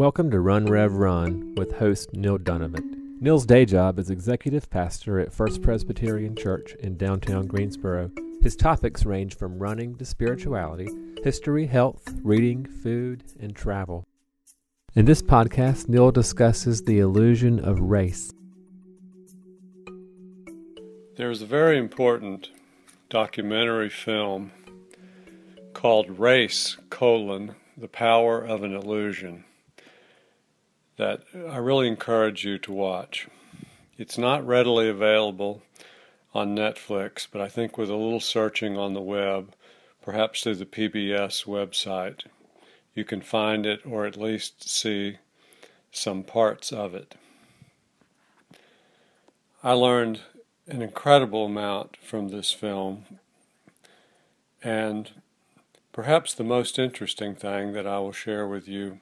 Welcome to Run Rev Run with host Neil Donovan. Neil's day job is executive pastor at First Presbyterian Church in downtown Greensboro. His topics range from running to spirituality, history, health, reading, food, and travel. In this podcast, Neil discusses the illusion of race. There's a very important documentary film called Race, colon, The Power of an Illusion that I really encourage you to watch. It's not readily available on Netflix, but I think with a little searching on the web, perhaps through the PBS website, you can find it or at least see some parts of it. I learned an incredible amount from this film, and perhaps the most interesting thing that I will share with you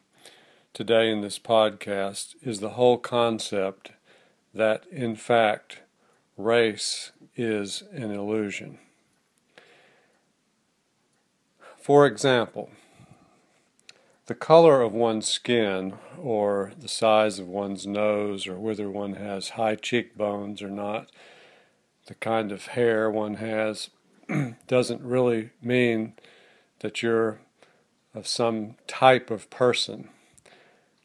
today in this podcast is the whole concept that, in fact, race is an illusion. For example, the color of one's skin, or the size of one's nose, or whether one has high cheekbones or not, the kind of hair one has, doesn't really mean that you're of some type of person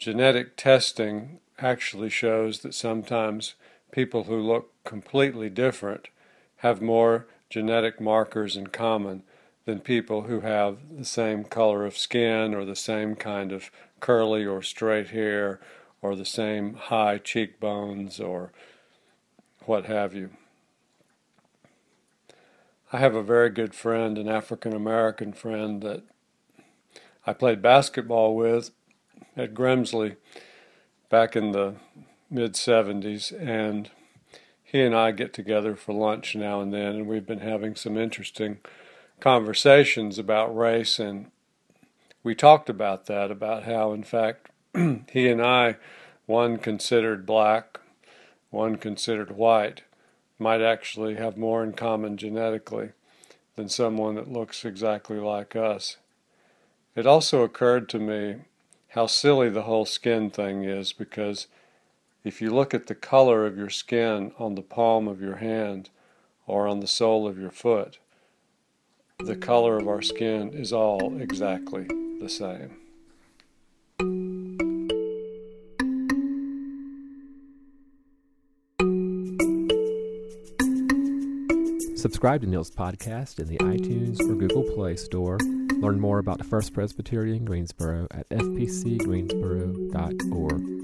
genetic testing actually shows that sometimes people who look completely different have more genetic markers in common than people who have the same color of skin or the same kind of curly or straight hair or the same high cheekbones or what have you. I have a very good friend, an African American friend that I played basketball with at Grimsley back in the mid 70s, and he and I get together for lunch now and then, and we've been having some interesting conversations about race, and we talked about that, about how, in fact, he and I, one considered black, one considered white, might actually have more in common genetically than someone that looks exactly like us. It also occurred to me how silly the whole skin thing is because if you look at the color of your skin on the palm of your hand or on the sole of your foot, the color of our skin is all exactly the same. Subscribe to Neil's podcast in the iTunes or Google Play Store Learn more about the First Presbyterian Greensboro at fpcgreensboro.org.